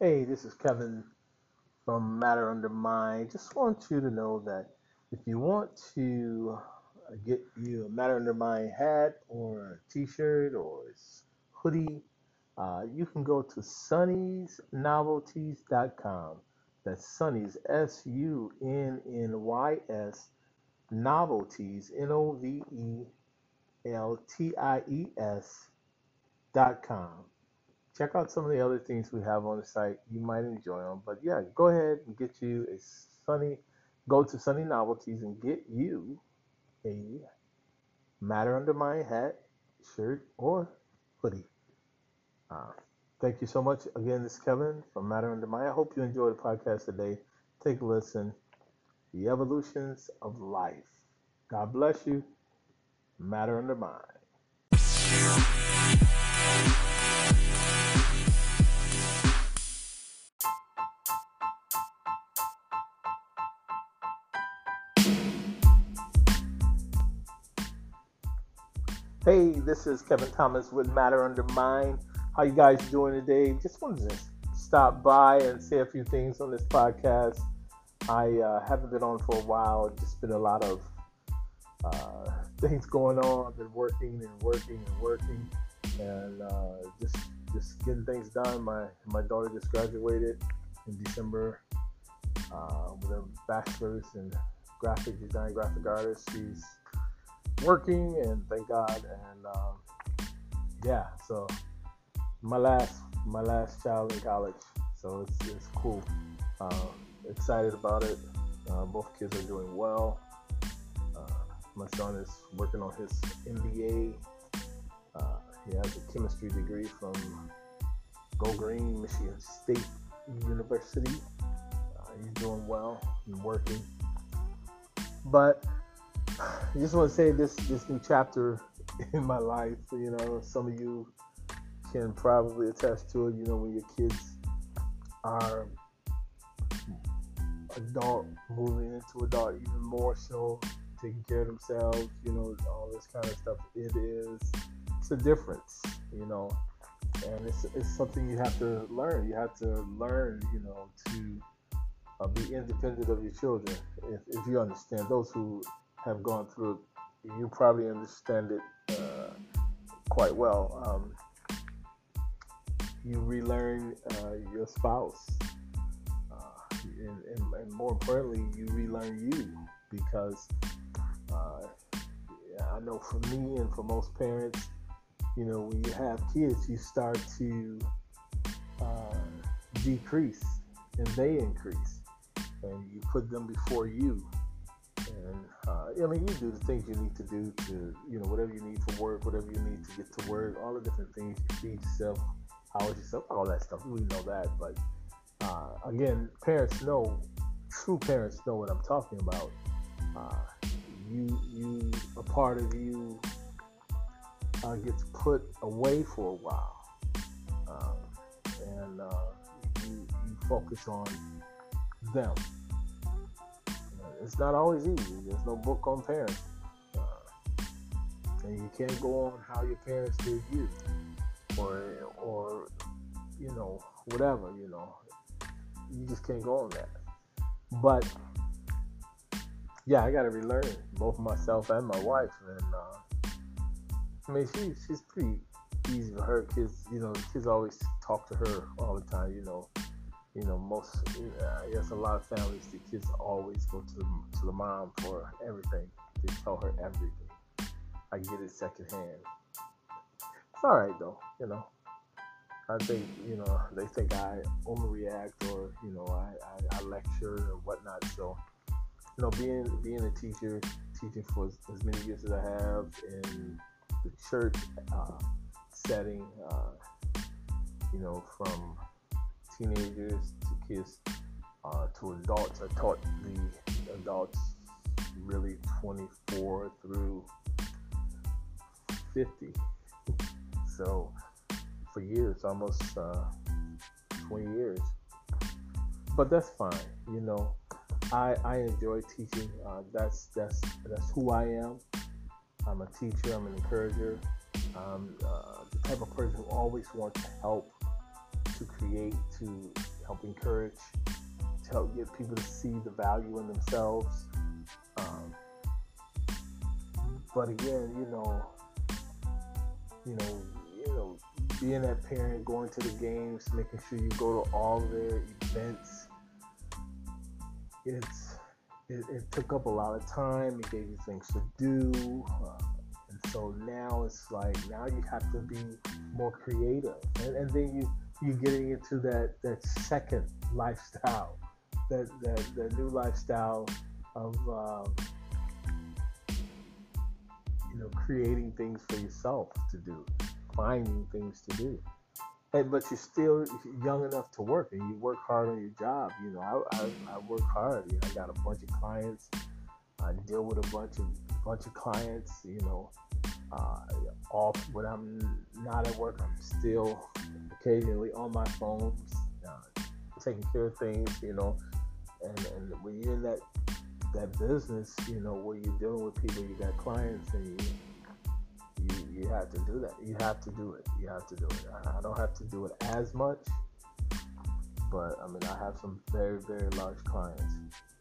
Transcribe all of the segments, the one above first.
Hey, this is Kevin from Matter Under Mind. Just want you to know that if you want to uh, get you a Matter Under Mind hat or a t-shirt or hoodie, uh, you can go to sunny'snovelties.com. That's Sunny's S-U-N-N-Y-S novelties, N-O-V-E-L-T-I-E-S dot com. Check out some of the other things we have on the site. You might enjoy them. But yeah, go ahead and get you a sunny, go to Sunny Novelties and get you a Matter Under Mind hat, shirt, or hoodie. Uh, thank you so much. Again, this is Kevin from Matter Under Mind. I hope you enjoy the podcast today. Take a listen. The evolutions of life. God bless you. Matter Under Mind. Hey, this is Kevin Thomas with Matter Under Mind. How you guys doing today? Just wanted to stop by and say a few things on this podcast. I uh, haven't been on for a while. Just been a lot of uh, things going on. I've been working and working and working, and uh, just just getting things done. My my daughter just graduated in December uh, with a bachelor's in graphic design, graphic artist. She's working, and thank God. And um, yeah, so my last my last child in college, so it's it's cool. Uh, excited about it. Uh, both kids are doing well. Uh, my son is working on his MBA. Uh, he has a chemistry degree from Go Green, Michigan State University. Uh, he's doing well and working. But I just want to say this this new chapter in my life. You know, some of you can probably attest to it. You know, when your kids are adult, moving into adult, even more so, taking care of themselves. You know, all this kind of stuff. It is it's a difference. You know, and it's it's something you have to learn. You have to learn. You know, to uh, be independent of your children. If, if you understand those who have gone through you probably understand it uh, quite well. Um, you relearn uh, your spouse, uh, and, and, and, more importantly, you relearn you because uh, I know for me and for most parents, you know, when you have kids, you start to uh, decrease and they increase, and you put them before you I mean, you do the things you need to do to, you know, whatever you need for work, whatever you need to get to work, all the different things. You feed yourself, house yourself, all that stuff. We know that, but uh, again, parents know, true parents know what I'm talking about. Uh, you, you, a part of you uh, gets put away for a while, um, and uh, you, you focus on them it's not always easy. There's no book on parenting. Uh, and you can't go on how your parents did you, or or you know whatever you know. You just can't go on that. But yeah, I got to relearn both myself and my wife, and uh, I mean she she's pretty easy for her kids. You know, kids always talk to her all the time. You know, you know, most, I guess a lot of families, the kids always go to the, to the mom for everything. They tell her everything. I get it secondhand. It's all right though, you know. I think, you know, they think I overreact or, you know, I, I, I lecture or whatnot. So, you know, being being a teacher, teaching for as, as many years as I have in the church uh, setting, uh, you know, from teenagers to kids uh, to adults. I taught the adults really 24 through 50. So for years, almost uh, 20 years. But that's fine, you know. I, I enjoy teaching. Uh, that's that's that's who I am. I'm a teacher. I'm an encourager. I'm uh, the type of person who always wants to help to create, to help encourage, to help get people to see the value in themselves. Um, but again, you know, you know, you know, being that parent, going to the games, making sure you go to all their events. It's it, it took up a lot of time. It gave you things to do, uh, and so now it's like now you have to be more creative, and, and then you you getting into that that second lifestyle, that that, that new lifestyle of um, you know creating things for yourself to do finding things to do. And, but you're still young enough to work, and you work hard on your job. You know, I, I, I work hard. You know, I got a bunch of clients. I deal with a bunch of bunch of clients. You know, uh, off when I'm not at work, I'm still occasionally on my phones, uh, taking care of things. You know, and, and when you're in that that business, you know, where you're dealing with people, you got clients, and you you you have to do that. You have to do it. You have to do it. I don't have to do it as much, but I mean I have some very very large clients,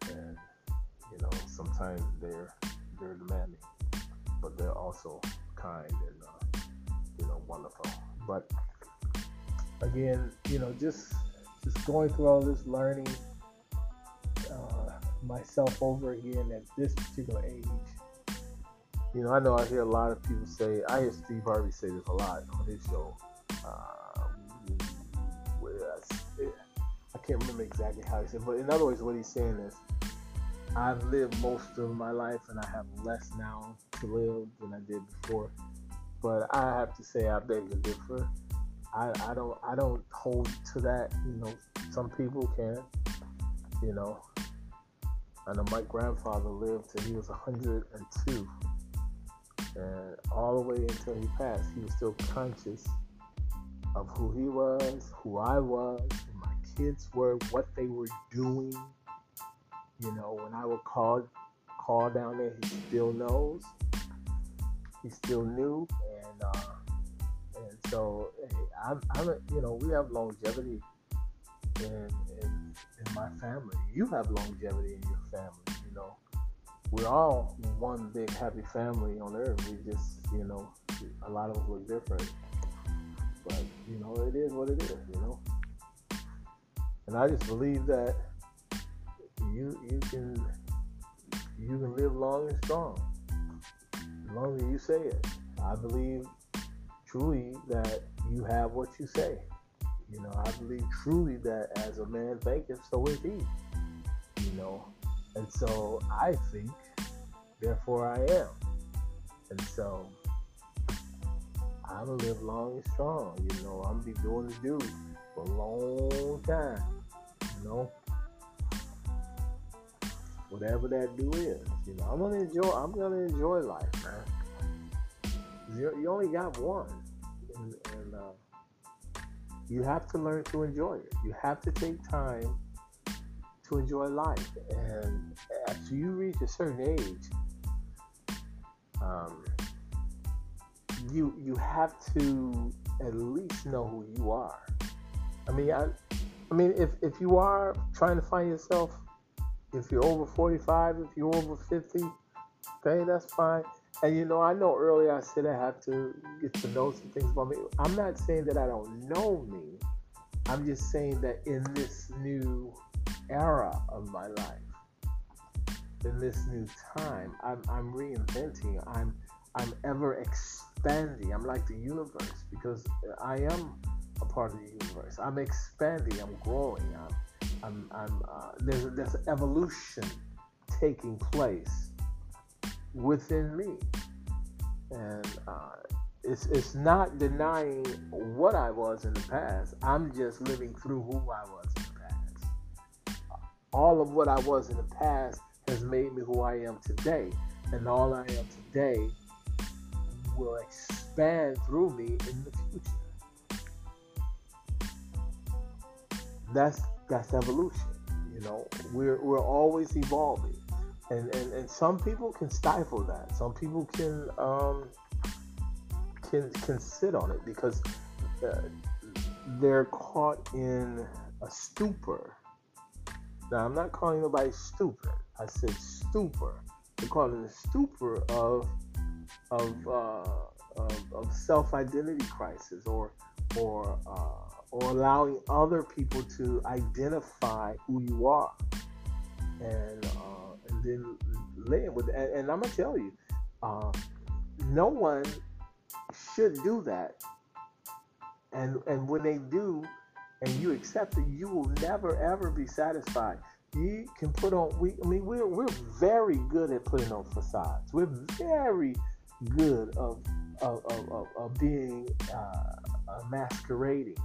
and you know sometimes they're they're demanding, but they're also kind and uh, you know wonderful. But again, you know just just going through all this learning uh, myself over again at this particular age you know, I know I hear a lot of people say, I hear Steve Harvey say this a lot on his show. Uh, I can't remember exactly how he said, but in other words, what he's saying is, I've lived most of my life and I have less now to live than I did before. But I have to say, I beg to differ. I, I don't I don't hold to that. You know, some people can. You know, I know my grandfather lived till he was 102 and all the way until he passed, he was still conscious of who he was, who I was, who my kids were, what they were doing. You know, when I would call call down there, he still knows. He still knew, and uh, and so I'm, I'm a, you know, we have longevity in, in in my family. You have longevity in your family. You know, we're all one big happy family on earth. We just, you know, a lot of us look different. But, you know, it is what it is, you know. And I just believe that you you can you can live long and strong. As long as you say it. I believe truly that you have what you say. You know, I believe truly that as a man thinketh, so is he. You know, and so I think, therefore I am. And so I'm gonna live long and strong. You know, I'm be doing the do for a long time. You know, whatever that do is. You know, I'm gonna enjoy. I'm gonna enjoy life, man. You, you only got one, and, and uh, you have to learn to enjoy it. You have to take time to enjoy life. And after you reach a certain age, um, you you have to at least know who you are. I mean, I, I mean, if if you are trying to find yourself, if you're over 45, if you're over 50, okay, that's fine. And you know, I know earlier I said I have to get to know some things about me. I'm not saying that I don't know me. I'm just saying that in this new era of my life, in this new time. I'm, I'm reinventing. I'm I'm ever expanding. I'm like the universe because I am a part of the universe. I'm expanding. I'm growing. I'm I'm, I'm uh, there's there's evolution taking place within me, and uh, it's it's not denying what I was in the past. I'm just living through who I was in the past. all of what I was in the past has made me who I am today. And all I am today will expand through me in the future. That's that's evolution. You know, we're we're always evolving. And, and, and some people can stifle that. Some people can um, can can sit on it because uh, they're caught in a stupor. Now, I'm not calling nobody stupid. I said stupor. They're caught in a stupor of of uh, of, of self identity crisis or or uh, or allowing other people to identify who you are. And uh, and then live with and, and I'm gonna tell you uh, no one should do that. And and when they do and you accept it you will never ever be satisfied. You can put on we I mean we're we're very good at putting on facades. We're very good of of, of, of being uh, uh, masquerading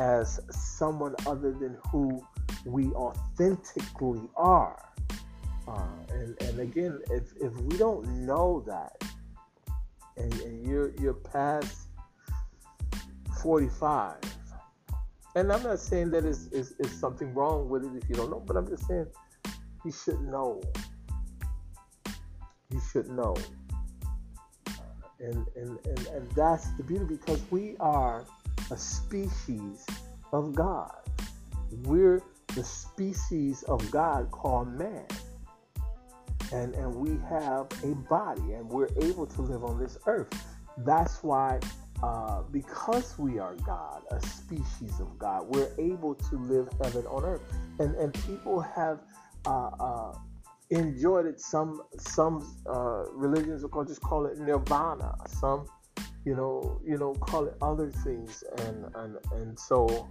as someone other than who we authentically are. Uh, and, and again, if, if we don't know that, and, and you're you're past 45, and I'm not saying that is is something wrong with it if you don't know, but I'm just saying you should know. You should know and, and, and, and that's the beauty because we are a species of God. We're the species of God called man. And, and we have a body and we're able to live on this earth. That's why, uh, because we are God, a species of God, we're able to live heaven on earth. And, and people have uh, uh, enjoyed it. Some some uh, religions will just call it nirvana. Some, you know, you know, call it other things. And and and so,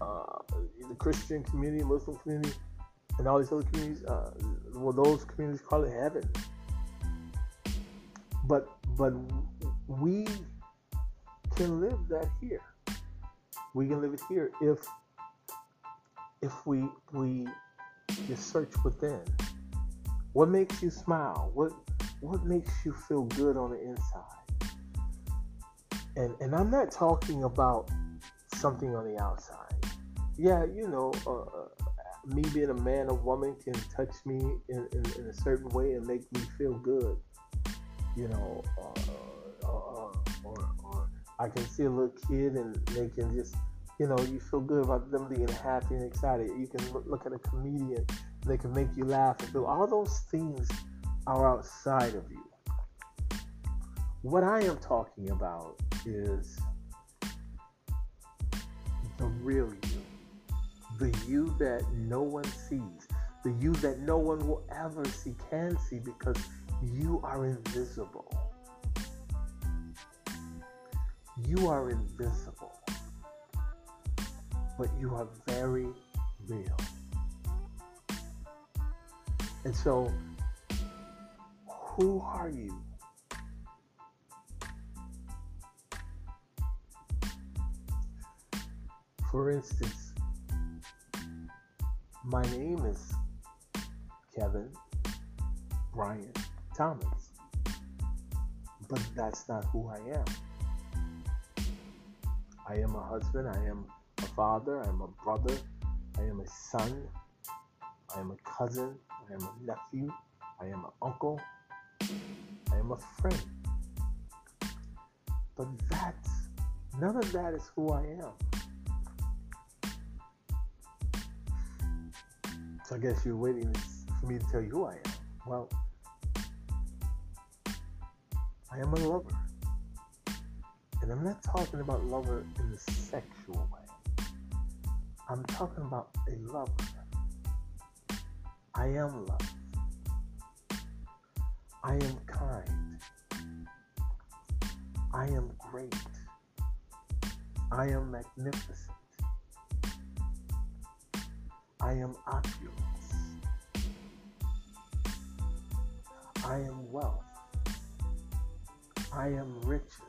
uh, the Christian community, Muslim community, and all these other communities, uh, well, those communities call it heaven. But but we can live that here. We can live it here if if we we you search within. What makes you smile? What what makes you feel good on the inside? And and I'm not talking about something on the outside. Yeah, you know, uh, uh me being a man or woman can touch me in, in, in, a certain way and make me feel good. You know, uh, uh, or, or I can see a little kid and they can just you know, you feel good about them being happy and excited. You can look, at a comedian, and they can make you laugh and feel all those things are outside of you. What I am talking about is the real you, the you that no one sees, the you that no one will ever see, can see, because you are invisible. You are invisible but you are very real. And so, who are you? For instance, my name is Kevin Bryant Thomas, but that's not who I am. I am a husband, I am a father, I am a brother, I am a son, I am a cousin, I am a nephew, I am an uncle, I am a friend. But that's, none of that is who I am. So I guess you're waiting for me to tell you who I am. Well, I am a lover. And I'm not talking about lover in the sexual way. I'm talking about a lover. I am love. I am kind. I am great. I am magnificent. I am opulence. I am wealth. I am riches.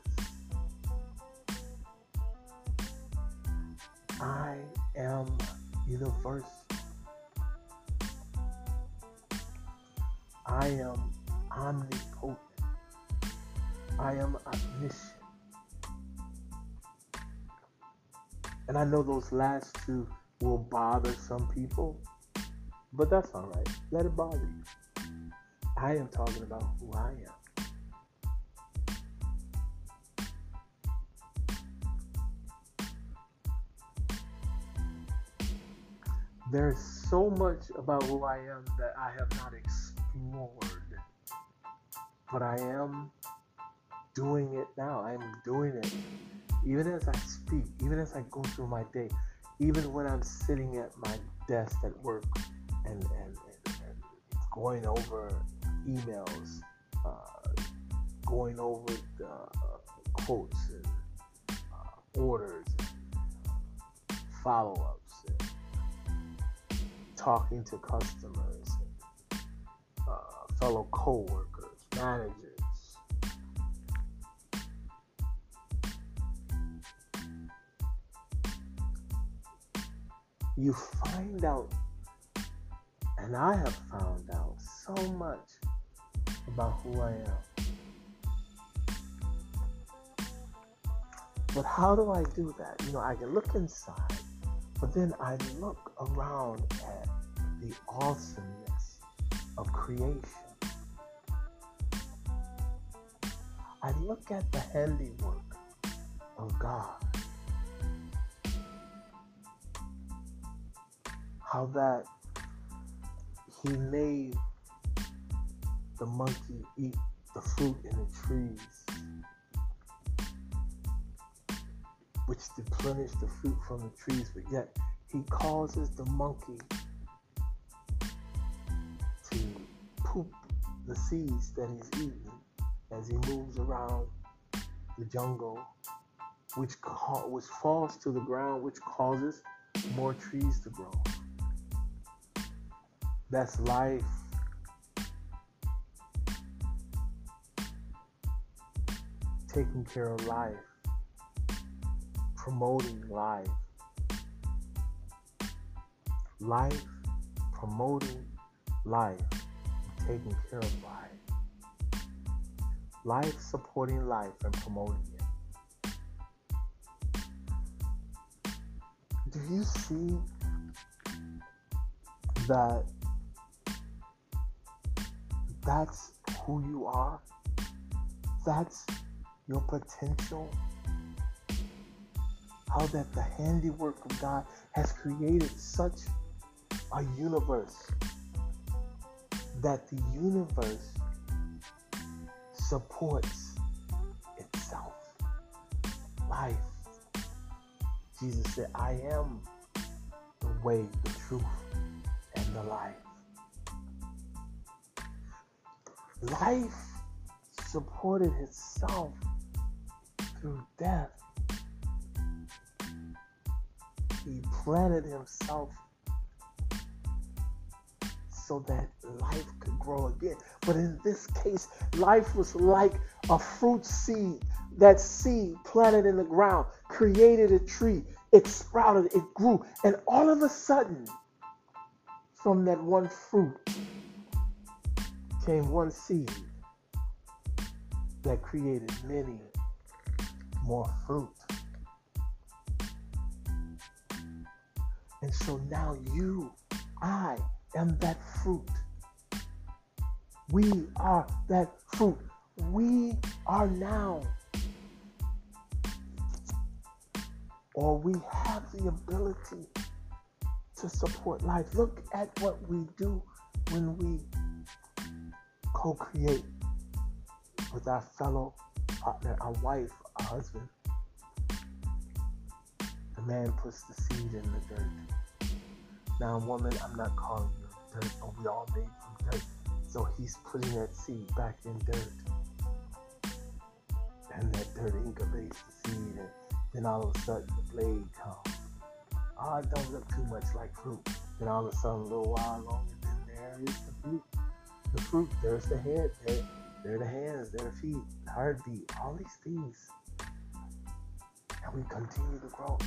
I am universal. I am omnipotent. I am omniscient. And I know those last two will bother some people, but that's all right. Let it bother you. I am talking about who I am. There's so much about who I am that I have not explored, but I am doing it now. I'm doing it. Even as I speak, even as I go through my day, even when I'm sitting at my desk at work and, and, and, and going over emails, uh, going over the uh, quotes and uh, orders, follow ups, talking to customers, and, uh, fellow co workers, managers. You find out, and I have found out so much about who I am. But how do I do that? You know, I can look inside, but then I look around at the awesomeness of creation. I look at the handiwork of God. How that He made the monkey eat the fruit in the trees, which deplenish the fruit from the trees, but yet he causes the monkey to poop the seeds that he's eating as he moves around the jungle, which ca- which falls to the ground, which causes more trees to grow. That's life. Taking care of life, promoting life, life, promoting life, taking care of life, life supporting life and promoting it. Do you see that that's who you are? That's your potential? How that the handiwork of God has created such a universe that the universe supports itself. Life. Jesus said, I am the way, the truth, and the life. Life supported itself through death. He planted himself so that life could grow again. But in this case, life was like a fruit seed. That seed planted in the ground created a tree. It sprouted, it grew, and all of a sudden, from that one fruit came one seed that created many more fruit. And so now you, I am that fruit. We are that fruit. We are now, or we have the ability to support life. Look at what we do when we co create with our fellow partner, our wife, our husband. The man puts the seed in the dirt. Now, woman, I'm not calling you dirt, but we all made from dirt. So he's putting that seed back in dirt. And that dirt incubates the seed, and then all of a sudden the blade comes. Oh, don't look too much like fruit. Then all of a sudden, a little while longer, and then there is the fruit. The fruit, there's the head, there, there are the hands, there are the feet, the heartbeat, all these things. And we continue to grow.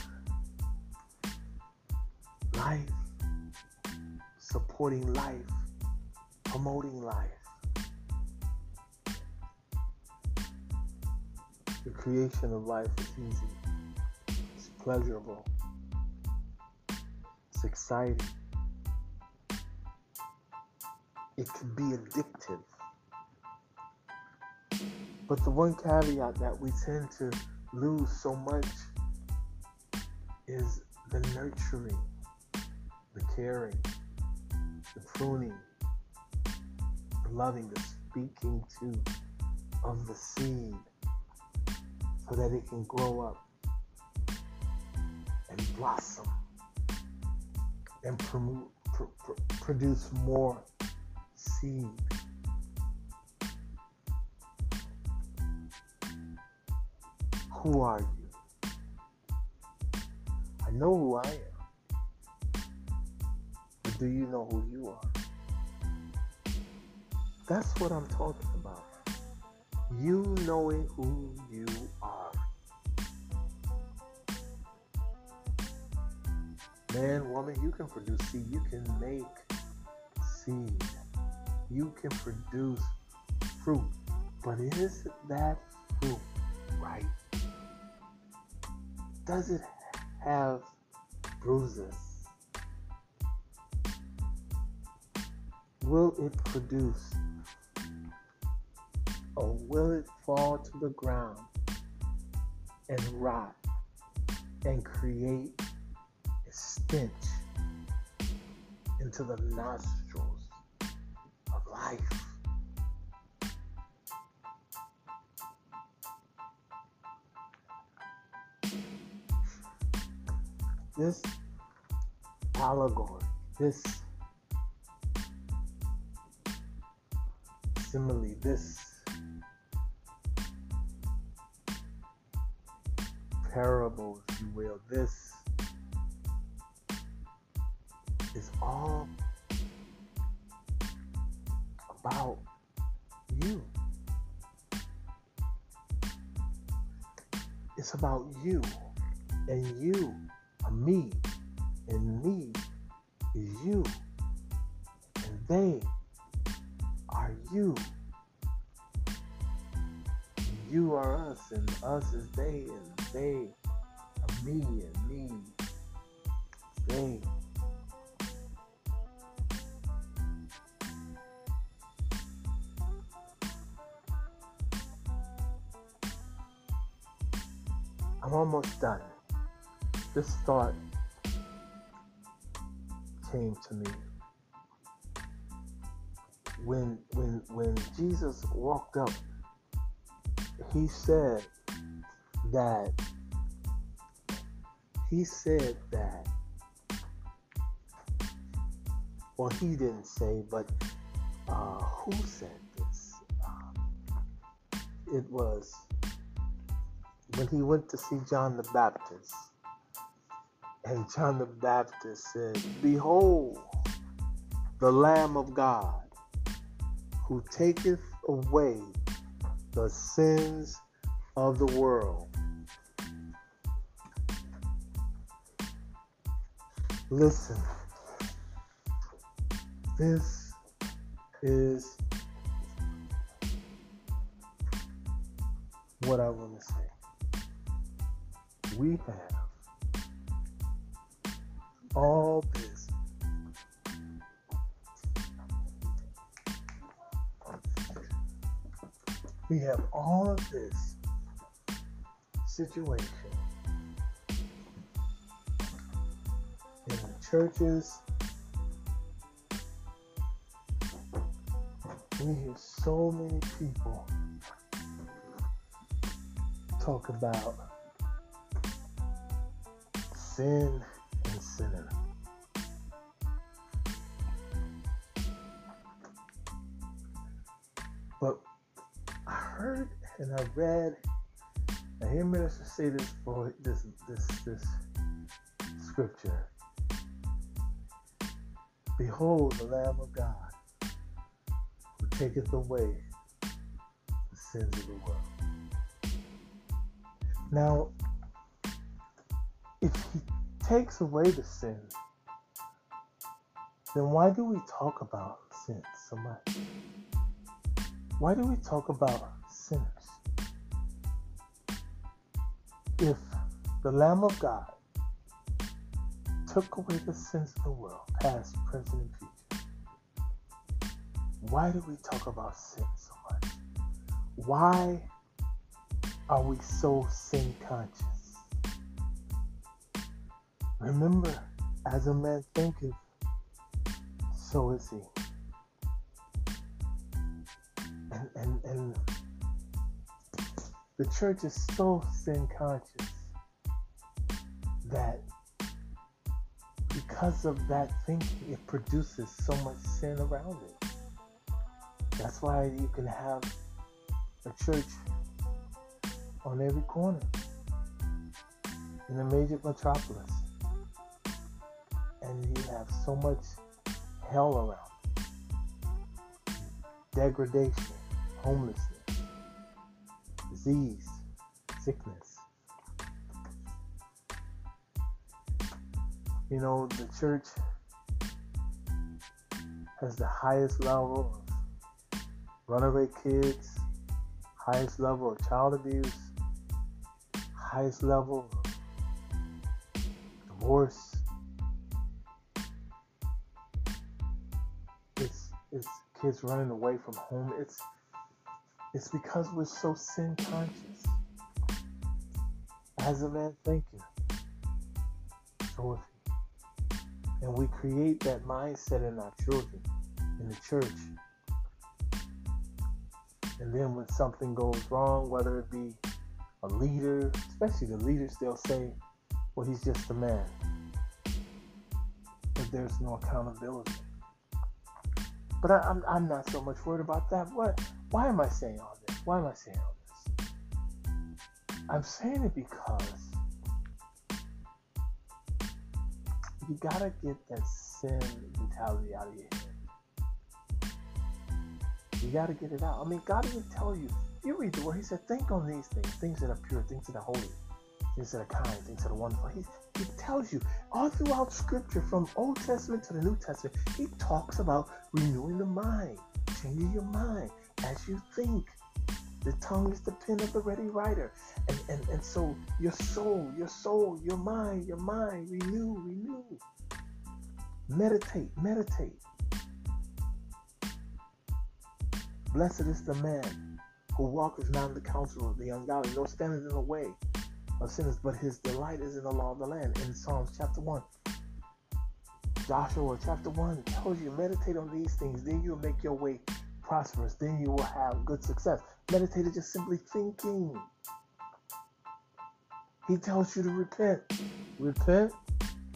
Life, supporting life, promoting life. The creation of life is easy. It's pleasurable. It's exciting. It can be addictive. But the one caveat that we tend to lose so much is the nurturing, the caring, the pruning, the loving, the speaking to of the seed so that it can grow up and blossom and produce more seed. Who are you? I know who I am. But do you know who you are? That's what I'm talking about. You knowing who you are. Man, woman, you can produce seed. You can make seed. You can produce fruit. But is that fruit right? Does it have bruises? Will it produce? Or will it fall to the ground and rot and create a stench into the nostrils life? this allegory, this simile, this parable, if you will, this is all about you. It's about you and you are me and me is you and they are you you are us and us is they and they are me and almost done. This thought came to me. When when when Jesus walked up he said that he said that well he didn't say but uh, who said this? Uh, it was when he went to see John the Baptist and John the Baptist said, Behold, the Lamb of God, who taketh away the sins of the world. Listen, this is what I want to say. We have all this. We have all of this situation in the churches. We hear so many people talk about sin and sinner. But I heard and I read, I hear minister say this for this this this scripture. Behold the Lamb of God who taketh away the sins of the world. Now, if he takes away the sin, then why do we talk about sin so much? Why do we talk about sinners? If the Lamb of God took away the sins of the world, past, present, and future, why do we talk about sin so much? Why are we so sin conscious? Remember, as a man thinketh, so is he. And, and, and the church is so sin conscious that because of that thinking, it produces so much sin around it. That's why you can have a church on every corner in a major metropolis. And you have so much hell around. Degradation, homelessness, disease, sickness. You know, the church has the highest level of runaway kids, highest level of child abuse, highest level of divorce. Kids running away from home. It's it's because we're so sin conscious. As a man thinking, if and we create that mindset in our children, in the church. And then when something goes wrong, whether it be a leader, especially the leaders, they'll say, well, he's just a man. But there's no accountability. But I, am I'm, I'm not so much worried about that. What? Why am I saying all this? Why am I saying all this? I'm saying it because you gotta get that sin mentality out of your head. You gotta get it out. I mean, God even tell you. You read the word. He said, "Think on these things: things that are pure, things that are holy, things that are kind, things that are wonderful." He, he tells you all throughout Scripture, from Old Testament to the New Testament, he talks about renewing the mind, changing your mind as you think. The tongue is the pen of the ready writer. And, and, and so your soul, your soul, your mind, your mind, renew, renew. Meditate, meditate. Blessed is the man who walketh not in the counsel of the ungodly, nor standeth in the way of sinners, but his delight is in the law of the land. In Psalms chapter 1. Joshua chapter 1 tells you meditate on these things, then you'll make your way prosperous, then you will have good success. Meditate is just simply thinking. He tells you to repent. Repent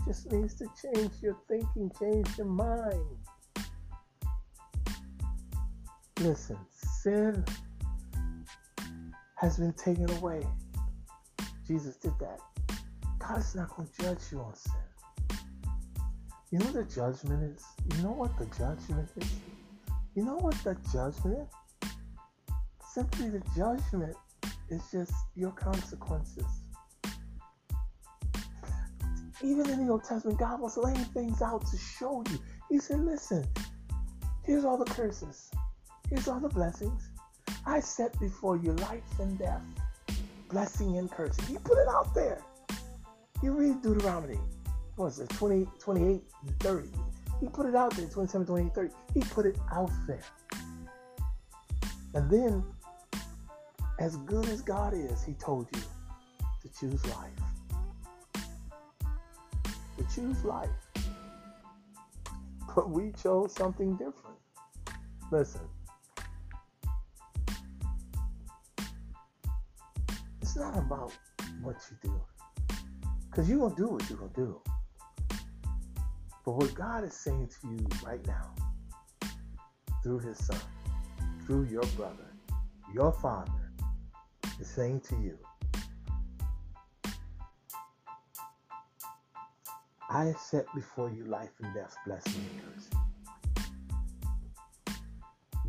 just needs to change your thinking, change your mind. Listen, sin has been taken away. Jesus did that. God is not going to judge you on sin. You know what the judgment is? You know what the judgment is? You know what the judgment is? Simply the judgment is just your consequences. Even in the Old Testament, God was laying things out to show you. He said, listen, here's all the curses. Here's all the blessings. I set before you life and death, blessing and cursing. He put it out there. You read Deuteronomy, was it, 20, 28, 30. He put it out there, 27, 28, 30. He put it out there. And then, as good as God is, He told you to choose life. To choose life. But we chose something different. Listen. It's not about what you do. Because you're going to do what you're going to do. But what God is saying to you right now, through his son, through your brother, your father, is saying to you, I set before you life and death, blessing and cursing.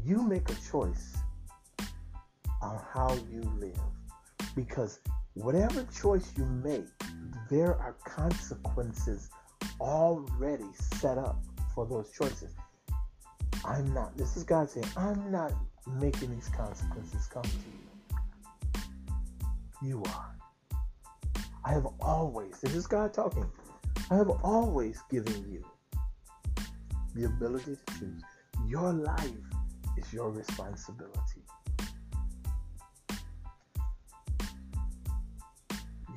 You make a choice on how you live. Because whatever choice you make, there are consequences already set up for those choices. I'm not, this is God saying, I'm not making these consequences come to you. You are. I have always, this is God talking, I have always given you the ability to choose. Your life is your responsibility.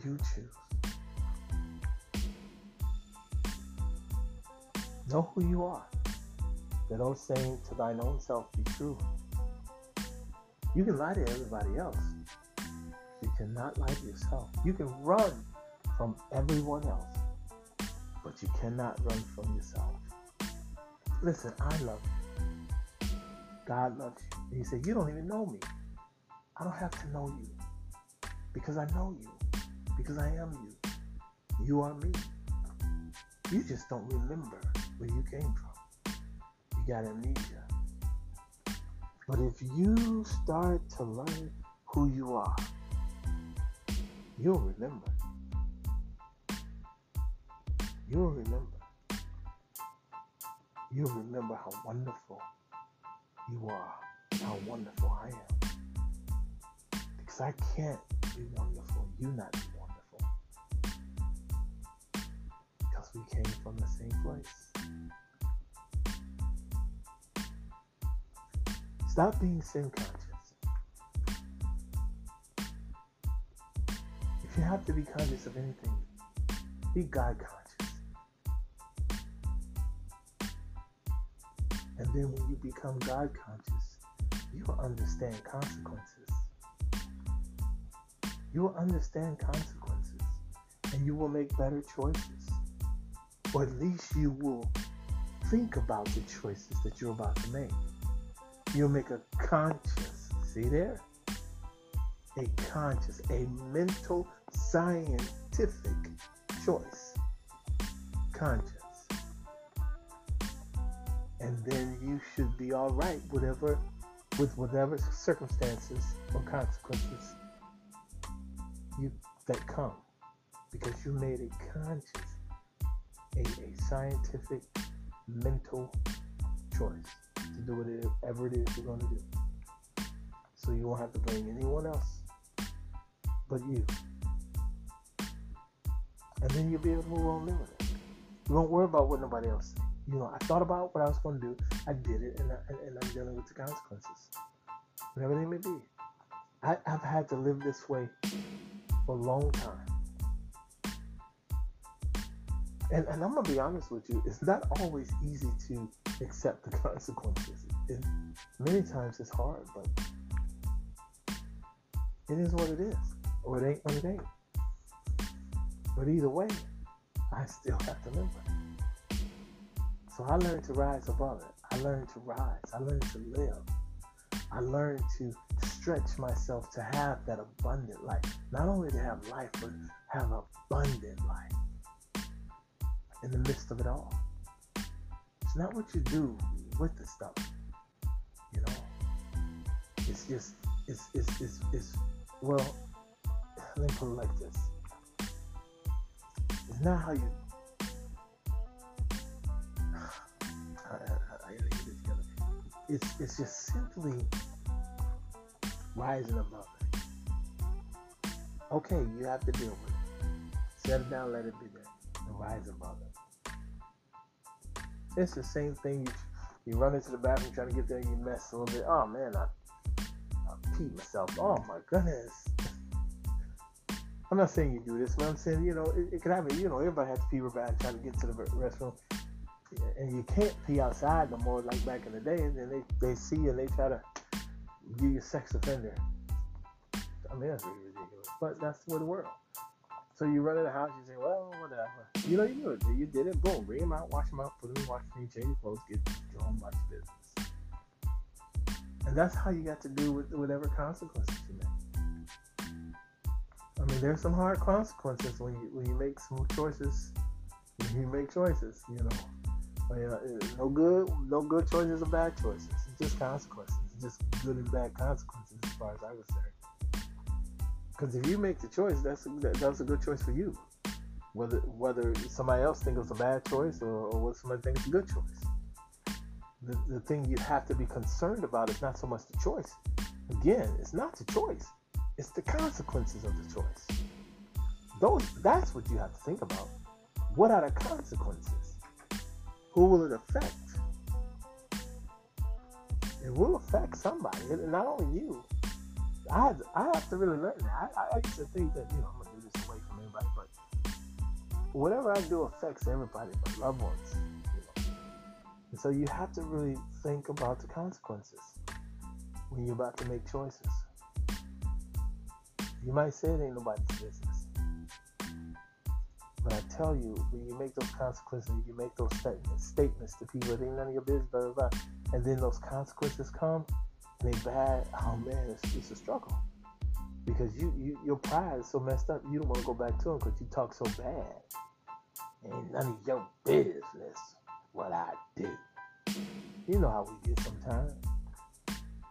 You choose. Know who you are. that those saying to thine own self be true. You can lie to everybody else. You cannot lie to yourself. You can run from everyone else, but you cannot run from yourself. Listen, I love you. God loves you. And he said, You don't even know me. I don't have to know you because I know you, because I am you. You are me. You just don't remember where you came from. You got amnesia. But if you start to learn who you are, you'll remember. You'll remember. You'll remember how wonderful you are, how wonderful I am. Because I can't be wonderful, you not be we came from the same place. Stop being sin conscious. If you have to be conscious of anything, be God conscious. And then when you become God conscious, you will understand consequences. You will understand consequences and you will make better choices or at least you will think about the choices that you're about to make. You'll make a conscious, see there? A conscious, a mental, scientific choice. Conscious. And then you should be all right, whatever, with whatever circumstances or consequences you that come, because you made a conscious a, a scientific mental choice to do whatever it is you're going to do. So you won't have to blame anyone else but you. And then you'll be able to move on live with it. You won't worry about what nobody else thinks. You know, I thought about what I was going to do. I did it, and, I, and I'm dealing with the consequences, whatever they may be. I, I've had to live this way for a long time. And, and I'm gonna be honest with you, it's not always easy to accept the consequences. It, many times it's hard, but it is what it is, or it ain't what it ain't. But either way, I still have to live with it. So I learned to rise above it. I learned to rise. I learned to live. I learned to stretch myself to have that abundant life. Not only to have life, but have abundant life in the midst of it all. It's not what you do with the stuff, you know. It's just, it's, it's, it's, it's well, let me put it like this. It's not how you. I, I, I gotta get it together. It's, it's just simply rising above it. Okay, you have to deal with it. Set it down, let it be there, and rise above it. It's the same thing. You, you run into the bathroom trying to get there, and you mess a little bit. Oh man, I, I peed myself. Oh my goodness. I'm not saying you do this, but I'm saying you know it, it could happen. You know, everybody has to pee bad trying to get to the restroom, and you can't pee outside no more like back in the day. And then they they see you and they try to give you a sex offender. I mean that's really ridiculous, but that's the way the world. So you run in the house, you say, well, whatever. You know, you do it. You did it. Boom. Bring them out, wash them out, put them in wash machine, change clothes, get your about your business. And that's how you got to do with whatever consequences you make. I mean, there's some hard consequences when you when you make some choices. When you make choices, you know. You know, no good, no good choices or bad choices. It's just consequences. It's just good and bad consequences as far as I'm concerned. Because if you make the choice, that's a, that's a good choice for you. Whether whether somebody else thinks it's a bad choice or, or whether somebody thinks it's a good choice. The, the thing you have to be concerned about is not so much the choice. Again, it's not the choice. It's the consequences of the choice. Those that's what you have to think about. What are the consequences? Who will it affect? It will affect somebody, not only you, I have, I have to really learn that. I, I used to think that you know I'm gonna do this away from everybody, but whatever I do affects everybody, my loved ones. You know. And so you have to really think about the consequences when you're about to make choices. You might say it ain't nobody's business. But I tell you, when you make those consequences, you make those statements, statements to people, it ain't none of your business, blah, blah, blah. And then those consequences come they bad. Oh man, it's, it's a struggle. Because you, you your pride is so messed up, you don't want to go back to them because you talk so bad. Ain't none of your business what I do. You know how we get sometimes.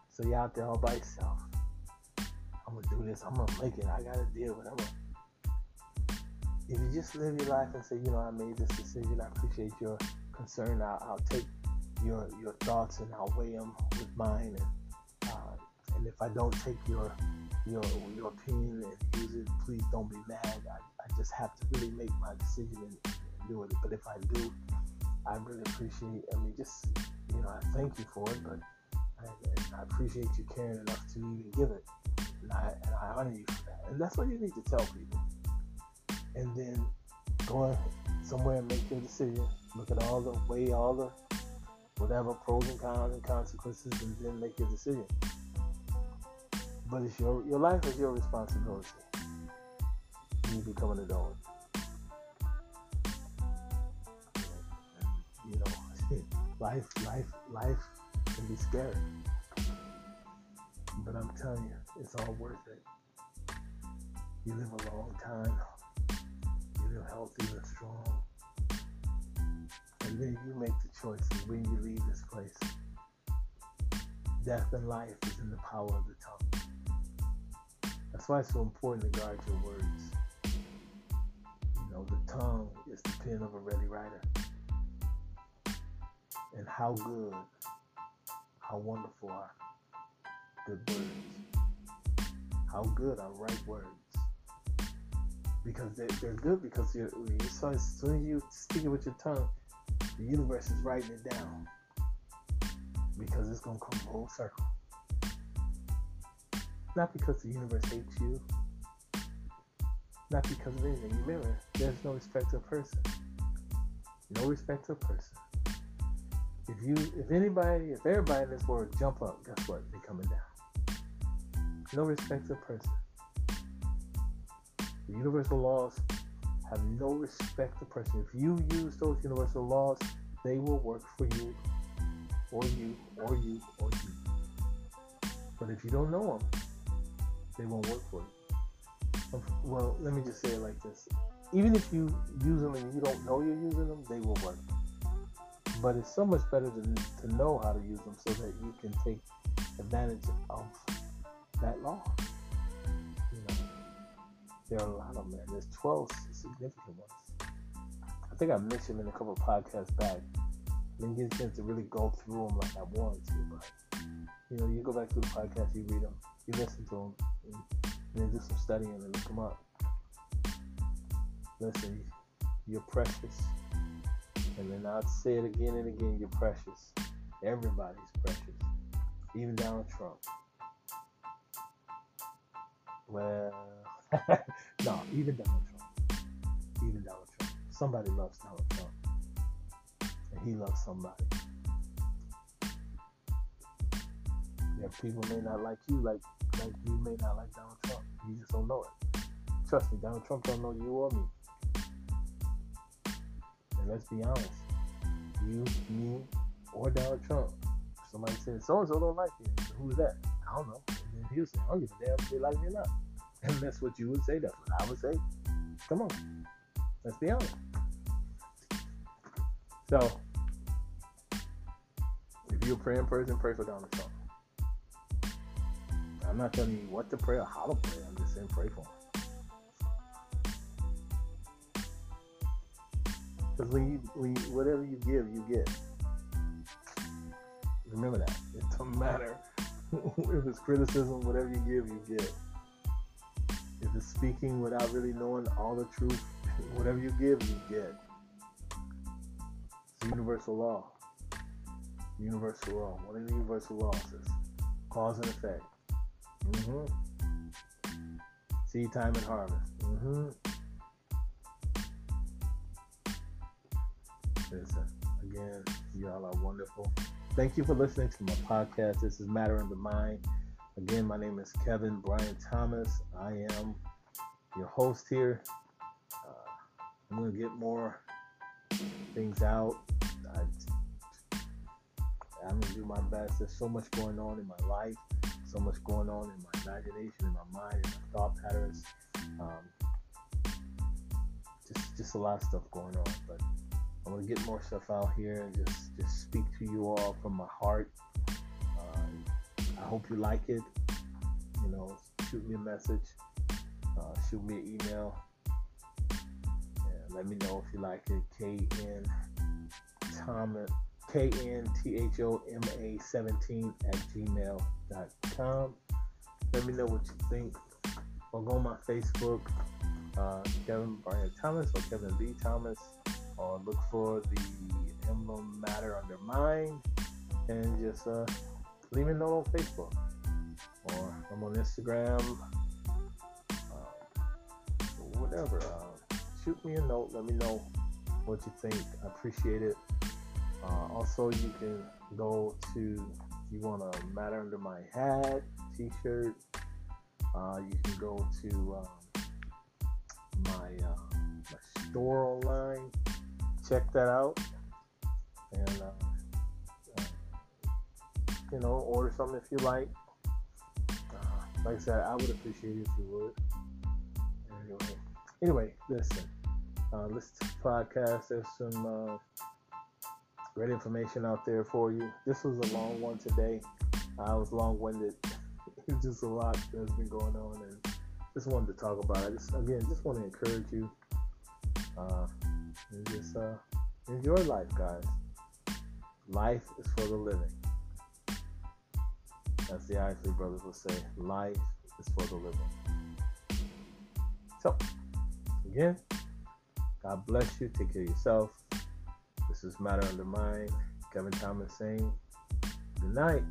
So you're out there all by yourself. I'm gonna do this. I'm gonna make it. I gotta deal with it. If you just live your life and say, you know, I made this decision. I appreciate your concern. I'll, I'll take your your thoughts and I'll weigh them with mine. And and if I don't take your your your opinion and use it, please don't be mad. I, I just have to really make my decision and, and do it. But if I do, I really appreciate. I mean, just you know, I thank you for it, but I, I appreciate you caring enough to even give it, and I and I honor you for that. And that's what you need to tell people. And then go somewhere and make your decision. Look at all the weigh all the whatever pros and cons and consequences, and then make your decision. But it's your your life is your responsibility. You become an adult. You know, life, life, life can be scary. But I'm telling you, it's all worth it. You live a long time. You live healthy and strong. And then you make the choices when you leave this place. Death and life is in the power of the tongue. That's why it's so important to guard your words. You know, the tongue is the pen of a ready writer. And how good, how wonderful are good words. How good are right words. Because they're, they're good because you're, you so as soon as you speak it with your tongue, the universe is writing it down. Because it's going to come full circle. Not because the universe hates you. Not because of anything. Remember, there's no respect to a person. No respect to a person. If you, if anybody, if everybody in this world jump up, guess what? They're coming down. No respect to a person. The universal laws have no respect to person. If you use those universal laws, they will work for you, or you, or you, or you. But if you don't know them, they won't work for you. Well, let me just say it like this: even if you use them and you don't know you're using them, they will work. But it's so much better to, to know how to use them so that you can take advantage of that law. You know, there are a lot of them. There's 12 significant ones. I think I mentioned in a couple podcasts back. I didn't get a chance to really go through them like I wanted to, but you know, you go back through the podcast, you read them, you listen to them, and, and then do some studying and look them up. Listen, you're precious. And then I'll say it again and again, you're precious. Everybody's precious. Even Donald Trump. Well, no, even Donald Trump. Even Donald Trump. Somebody loves Donald Trump. And he loves somebody. Yeah, people may not like you like like you may not like Donald Trump. You just don't know it. Trust me, Donald Trump don't know you or me. And let's be honest, you, me, or Donald Trump. Somebody says so and so don't like you. Who's that? I don't know. And then he'll I don't give a damn if they like me or not. And that's what you would say. That's what I would say. Come on. Let's be honest. So, if you're a praying person, pray for Donald Trump. I'm not telling you what to pray or how to pray. I'm just saying pray for him. Because when you, when you, whatever you give, you get. Remember that. It doesn't matter if it's criticism, whatever you give, you get. If it's speaking without really knowing all the truth, whatever you give, you get. It's universal law. Universal law. What is universal law says? Cause and effect. Mm-hmm. Seed time and harvest. Mm-hmm. Listen, again, y'all are wonderful. Thank you for listening to my podcast. This is Matter Under Mind. Again, my name is Kevin Brian Thomas. I am your host here. Uh, I'm going to get more things out. I, I'm going to do my best. There's so much going on in my life, so much going on in my imagination, in my mind, in my thought patterns. Um, just, just a lot of stuff going on. But I'm gonna get more stuff out here and just, just speak to you all from my heart. Um, I hope you like it. You know, shoot me a message, uh, shoot me an email, and let me know if you like it. KN Thomas K N T H O M A 17 at gmail.com. Let me know what you think. Or go on my Facebook, uh, Kevin Brian Thomas or Kevin B. Thomas, or look for the emblem Matter Under Mind and just uh, leave me a note on Facebook or I'm on Instagram, uh, whatever. Uh, shoot me a note. Let me know what you think. I appreciate it. Uh, also, you can go to you want a Matter Under Mind hat T-shirt. Uh, you can go to um, my, uh, my store online. Check that out, and uh, you know, order something if you like. like I said, I would appreciate it if you would. Anyway, anyway, listen. Uh, listen to the podcast. There's some uh, great information out there for you. This was a long one today. I was long-winded. it's just a lot that's been going on, and just wanted to talk about it. Just again, just want to encourage you, uh, and just uh, enjoy life, guys. Life is for the living. As the Isley brothers would say, life is for the living. So, again, God bless you. Take care of yourself. This is Matter Under Mind. Kevin Thomas saying good night.